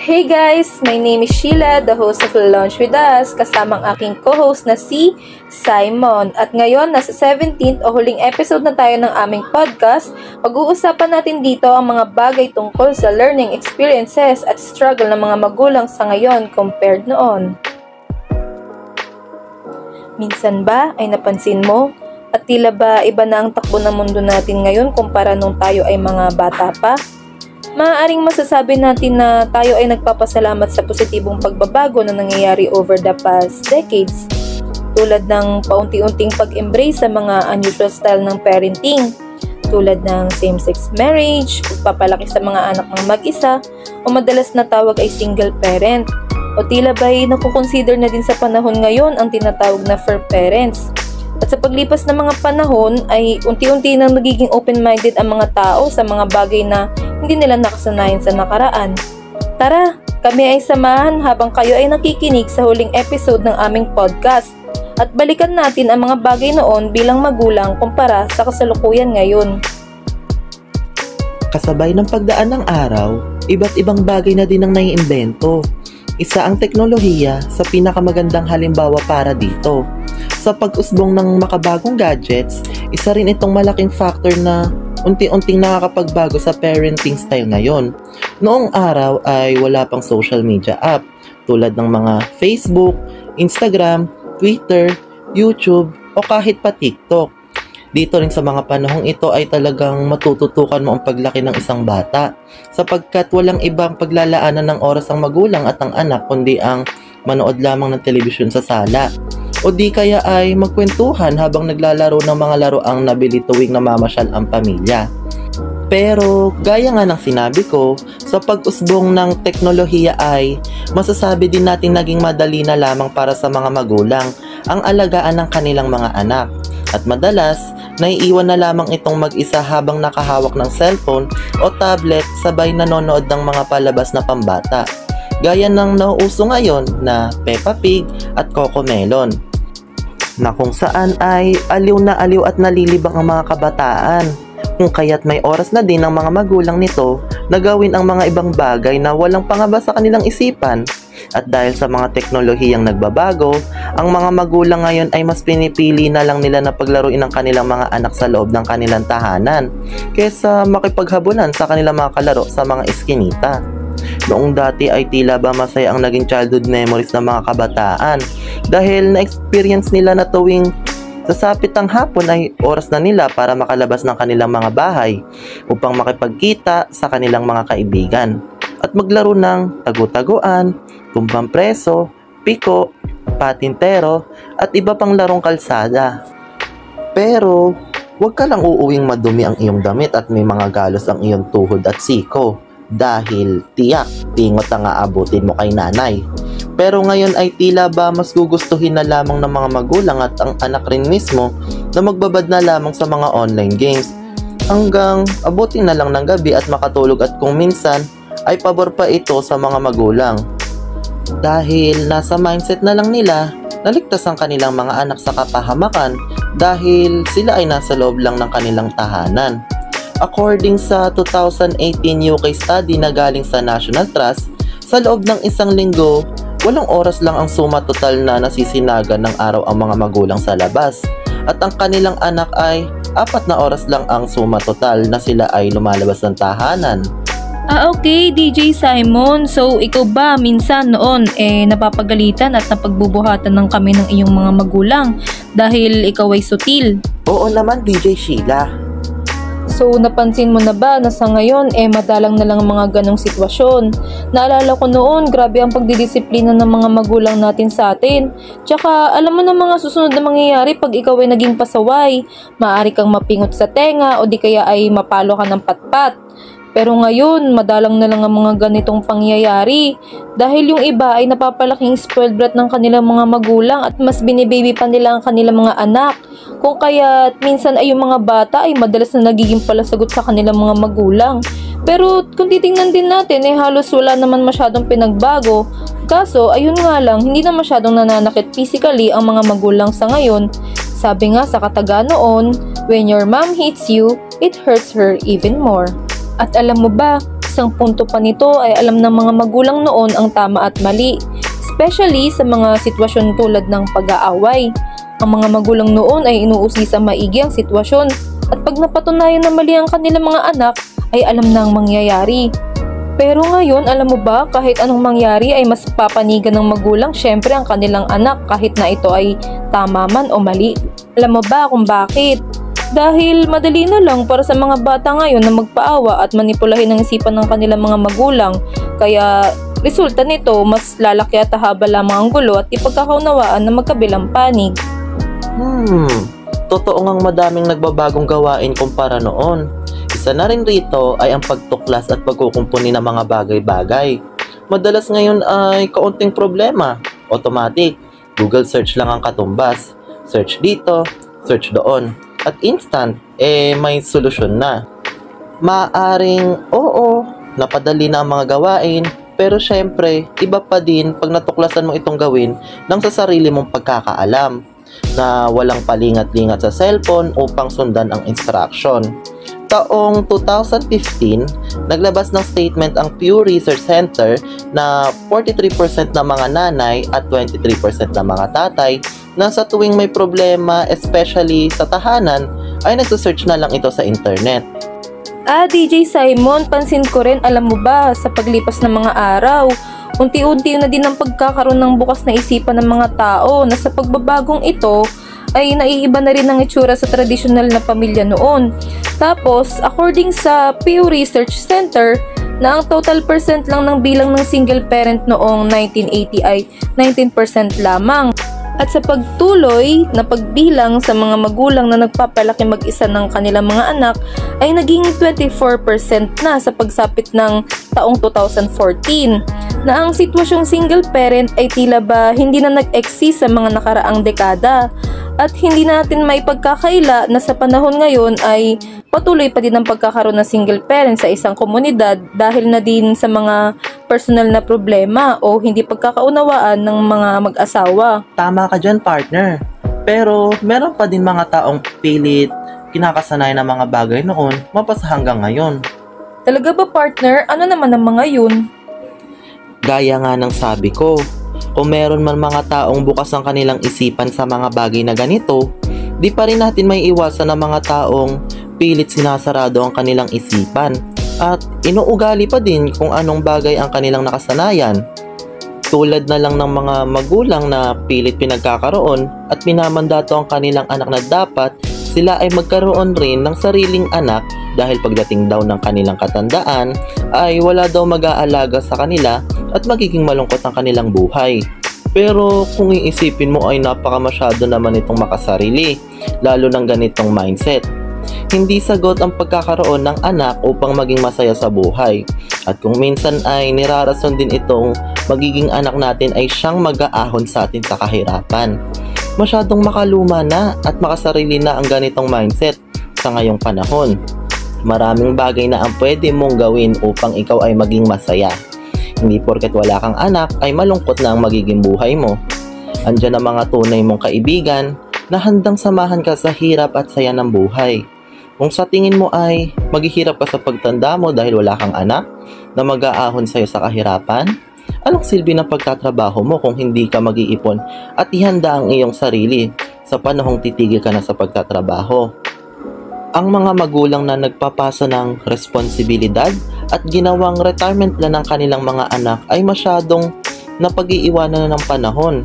Hey guys! My name is Sheila, the host of Launch With Us, kasamang aking co-host na si Simon. At ngayon, nasa 17th o huling episode na tayo ng aming podcast, pag-uusapan natin dito ang mga bagay tungkol sa learning experiences at struggle ng mga magulang sa ngayon compared noon. Minsan ba ay napansin mo at tila ba iba na ang takbo ng mundo natin ngayon kumpara nung tayo ay mga bata pa? Maaaring masasabi natin na tayo ay nagpapasalamat sa positibong pagbabago na nangyayari over the past decades. Tulad ng paunti-unting pag-embrace sa mga unusual style ng parenting, tulad ng same-sex marriage, pagpapalaki sa mga anak ng mag-isa, o madalas na tawag ay single parent, o tila ba'y nakukonsider na din sa panahon ngayon ang tinatawag na fur parents. At sa paglipas ng mga panahon ay unti-unti nang nagiging open-minded ang mga tao sa mga bagay na hindi nila nakasanayan sa nakaraan. Tara, kami ay samahan habang kayo ay nakikinig sa huling episode ng aming podcast at balikan natin ang mga bagay noon bilang magulang kumpara sa kasalukuyan ngayon. Kasabay ng pagdaan ng araw, iba't ibang bagay na din ang naiimbento. Isa ang teknolohiya sa pinakamagandang halimbawa para dito. Sa pag-usbong ng makabagong gadgets, isa rin itong malaking factor na unti-unting nakakapagbago sa parenting style ngayon. Noong araw ay wala pang social media app tulad ng mga Facebook, Instagram, Twitter, YouTube o kahit pa TikTok. Dito rin sa mga panahong ito ay talagang matututukan mo ang paglaki ng isang bata sapagkat walang ibang paglalaanan ng oras ang magulang at ang anak kundi ang manood lamang ng telebisyon sa sala. O di kaya ay magkwentuhan habang naglalaro ng mga laro ang nabili tuwing namamasyal ang pamilya. Pero gaya nga ng sinabi ko, sa pag-usbong ng teknolohiya ay masasabi din natin naging madali na lamang para sa mga magulang ang alagaan ng kanilang mga anak. At madalas, naiiwan na lamang itong mag-isa habang nakahawak ng cellphone o tablet sabay nanonood ng mga palabas na pambata. Gaya ng nauuso ngayon na Peppa Pig at Coco Melon na kung saan ay aliw na aliw at nalilibang ang mga kabataan. Kung kaya't may oras na din ng mga magulang nito na gawin ang mga ibang bagay na walang pangaba sa kanilang isipan. At dahil sa mga teknolohiyang nagbabago, ang mga magulang ngayon ay mas pinipili na lang nila na paglaruin ang kanilang mga anak sa loob ng kanilang tahanan kaysa makipaghabulan sa kanilang mga kalaro sa mga eskinita. Noong dati ay tila ba masaya ang naging childhood memories ng mga kabataan dahil na-experience nila na tuwing sasapit ang hapon ay oras na nila para makalabas ng kanilang mga bahay upang makipagkita sa kanilang mga kaibigan at maglaro ng tagu-taguan, tumbang preso, piko, patintero at iba pang larong kalsada. Pero, huwag ka lang uuwing madumi ang iyong damit at may mga galos ang iyong tuhod at siko dahil tiyak, tingot ang aabutin mo kay nanay. Pero ngayon ay tila ba mas gugustuhin na lamang ng mga magulang at ang anak rin mismo na magbabad na lamang sa mga online games hanggang abutin na lang ng gabi at makatulog at kung minsan ay pabor pa ito sa mga magulang. Dahil nasa mindset na lang nila naligtas ang kanilang mga anak sa kapahamakan dahil sila ay nasa loob lang ng kanilang tahanan. According sa 2018 UK study na galing sa National Trust, sa loob ng isang linggo, walang oras lang ang suma total na nasisinagan ng araw ang mga magulang sa labas. At ang kanilang anak ay apat na oras lang ang suma total na sila ay lumalabas ng tahanan. Ah, okay, DJ Simon. So, ikaw ba minsan noon eh napapagalitan at napagbubuhatan ng kami ng iyong mga magulang dahil ikaw ay sutil? Oo naman DJ Sheila. So, napansin mo na ba na sa ngayon, eh, madalang na lang ang mga ganong sitwasyon? Naalala ko noon, grabe ang pagdidisiplina ng mga magulang natin sa atin. Tsaka, alam mo na mga susunod na mangyayari pag ikaw ay naging pasaway. Maari kang mapingot sa tenga o di kaya ay mapalo ka ng patpat. Pero ngayon, madalang na lang ang mga ganitong pangyayari dahil yung iba ay napapalaking spoiled brat ng kanilang mga magulang at mas binibaby pa nila ang kanilang mga anak. Kung kaya minsan ay yung mga bata ay madalas na nagiging palasagot sa kanilang mga magulang. Pero kung titingnan din natin, eh halos wala naman masyadong pinagbago. Kaso, ayun nga lang, hindi na masyadong nananakit physically ang mga magulang sa ngayon. Sabi nga sa kataga noon, when your mom hits you, it hurts her even more. At alam mo ba, Isang punto pa nito ay alam ng mga magulang noon ang tama at mali, especially sa mga sitwasyon tulad ng pag-aaway. Ang mga magulang noon ay inuusi sa maigi ang sitwasyon at pag napatunayan na mali ang kanilang mga anak ay alam na ang mangyayari. Pero ngayon, alam mo ba, kahit anong mangyari ay mas papanigan ng magulang syempre ang kanilang anak kahit na ito ay tama man o mali. Alam mo ba kung bakit? Dahil madali na lang para sa mga bata ngayon na magpaawa at manipulahin ang isipan ng kanilang mga magulang. Kaya resulta nito, mas lalaki at haba lamang ang gulo at ipagkakaunawaan na magkabilang panig. Hmm, totoo ngang madaming nagbabagong gawain kumpara noon. Isa na rin rito ay ang pagtuklas at pagkukumpuni ng mga bagay-bagay. Madalas ngayon ay kaunting problema. Automatic, Google search lang ang katumbas. Search dito, search doon. At instant, eh may solusyon na. Maaring, oo, napadali na ang mga gawain, pero syempre, iba pa din pag natuklasan mo itong gawin ng sa sarili mong pagkakaalam na walang palingat-lingat sa cellphone upang sundan ang instruction. Taong 2015, naglabas ng statement ang Pew Research Center na 43% ng mga nanay at 23% ng mga tatay na sa tuwing may problema, especially sa tahanan, ay nagsasearch na lang ito sa internet. Ah, DJ Simon, pansin ko rin, alam mo ba, sa paglipas ng mga araw, unti-unti na din ang pagkakaroon ng bukas na isipan ng mga tao na sa pagbabagong ito, ay naiiba na rin ang itsura sa tradisyonal na pamilya noon. Tapos, according sa Pew Research Center, na ang total percent lang ng bilang ng single parent noong 1980 ay 19% lamang. At sa pagtuloy na pagbilang sa mga magulang na nagpapalaki mag-isa ng kanilang mga anak ay naging 24% na sa pagsapit ng taong 2014 na ang sitwasyong single parent ay tila ba hindi na nag-exist sa mga nakaraang dekada at hindi natin may pagkakaila na sa panahon ngayon ay patuloy pa din ang pagkakaroon ng single parent sa isang komunidad dahil na din sa mga personal na problema o hindi pagkakaunawaan ng mga mag-asawa. Tama ka dyan, partner. Pero meron pa din mga taong pilit kinakasanay ng mga bagay noon mapasa hanggang ngayon. Talaga ba partner? Ano naman ang mga yun? Gaya nga ng sabi ko, kung meron man mga taong bukas ang kanilang isipan sa mga bagay na ganito, di pa rin natin may iwasan ng mga taong pilit sinasarado ang kanilang isipan at inuugali pa din kung anong bagay ang kanilang nakasanayan. Tulad na lang ng mga magulang na pilit pinagkakaroon at minamandato ang kanilang anak na dapat sila ay magkaroon rin ng sariling anak dahil pagdating daw ng kanilang katandaan ay wala daw mag-aalaga sa kanila at magiging malungkot ang kanilang buhay. Pero kung iisipin mo ay napaka masyado naman itong makasarili, lalo ng ganitong mindset. Hindi sagot ang pagkakaroon ng anak upang maging masaya sa buhay. At kung minsan ay nirarason din itong magiging anak natin ay siyang mag-aahon sa atin sa kahirapan. Masyadong makaluma na at makasarili na ang ganitong mindset sa ngayong panahon. Maraming bagay na ang pwede mong gawin upang ikaw ay maging masaya. Hindi porket wala kang anak ay malungkot na ang magiging buhay mo. Andiyan ang mga tunay mong kaibigan na handang samahan ka sa hirap at saya ng buhay. Kung sa tingin mo ay maghihirap ka sa pagtanda mo dahil wala kang anak na mag-aahon sa'yo sa kahirapan, anong silbi ng pagtatrabaho mo kung hindi ka mag-iipon at ihanda ang iyong sarili sa panahong titigil ka na sa pagtatrabaho? Ang mga magulang na nagpapasa ng responsibilidad at ginawang retirement plan ng kanilang mga anak ay masyadong napag-iiwanan na ng panahon.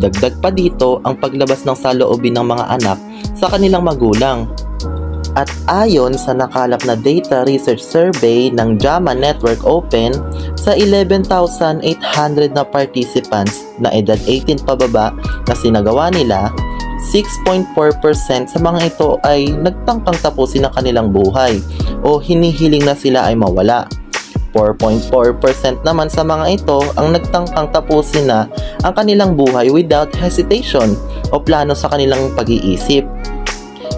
Dagdag pa dito ang paglabas ng saloobin ng mga anak sa kanilang magulang. At ayon sa nakalap na data research survey ng JAMA Network Open, sa 11,800 na participants na edad 18 pababa na sinagawa nila, 6.4% sa mga ito ay nagtangkang tapusin ang kanilang buhay o hinihiling na sila ay mawala. 4.4% naman sa mga ito ang nagtangkang tapusin na ang kanilang buhay without hesitation o plano sa kanilang pag-iisip.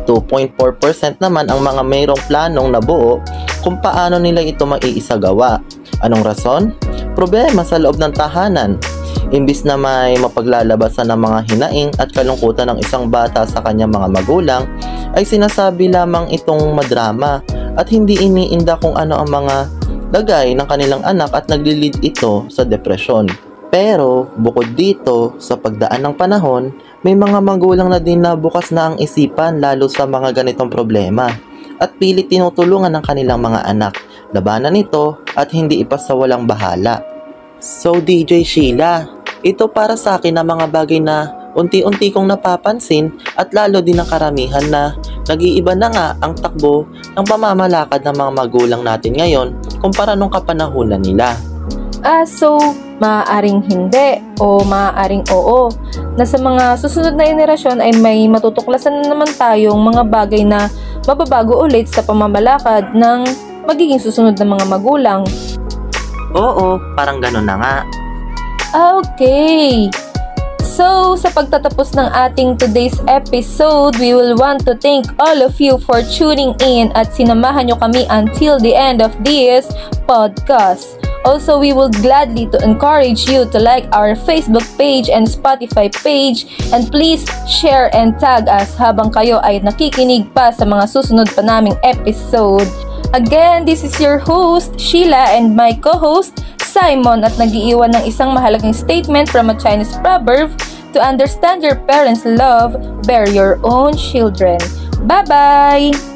2.4% naman ang mga mayroong planong nabuo kung paano nila ito maiisagawa. Anong rason? Problema sa loob ng tahanan. Imbis na may mapaglalabasan ng mga hinaing at kalungkutan ng isang bata sa kanyang mga magulang, ay sinasabi lamang itong madrama at hindi iniinda kung ano ang mga lagay ng kanilang anak at naglilid ito sa depresyon. Pero bukod dito, sa pagdaan ng panahon, may mga magulang na din na bukas na ang isipan lalo sa mga ganitong problema at pilit tinutulungan ng kanilang mga anak. Labanan ito at hindi ipasawalang bahala. So DJ Sheila, ito para sa akin na mga bagay na unti-unti kong napapansin at lalo din ang karamihan na nag-iiba na nga ang takbo ng pamamalakad ng mga magulang natin ngayon kumpara nung kapanahunan nila. Ah, so, maaaring hindi o maaaring oo. Na sa mga susunod na henerasyon ay may matutuklasan na naman tayong mga bagay na mababago ulit sa pamamalakad ng magiging susunod na mga magulang. Oo, parang ganun na nga. Okay. So, sa pagtatapos ng ating today's episode, we will want to thank all of you for tuning in at sinamahan nyo kami until the end of this podcast. Also, we will gladly to encourage you to like our Facebook page and Spotify page and please share and tag us habang kayo ay nakikinig pa sa mga susunod pa naming episode. Again, this is your host, Sheila, and my co-host, Simon, at nagiiwan ng isang mahalagang statement from a Chinese proverb to understand your parents' love, bear your own children. Bye-bye!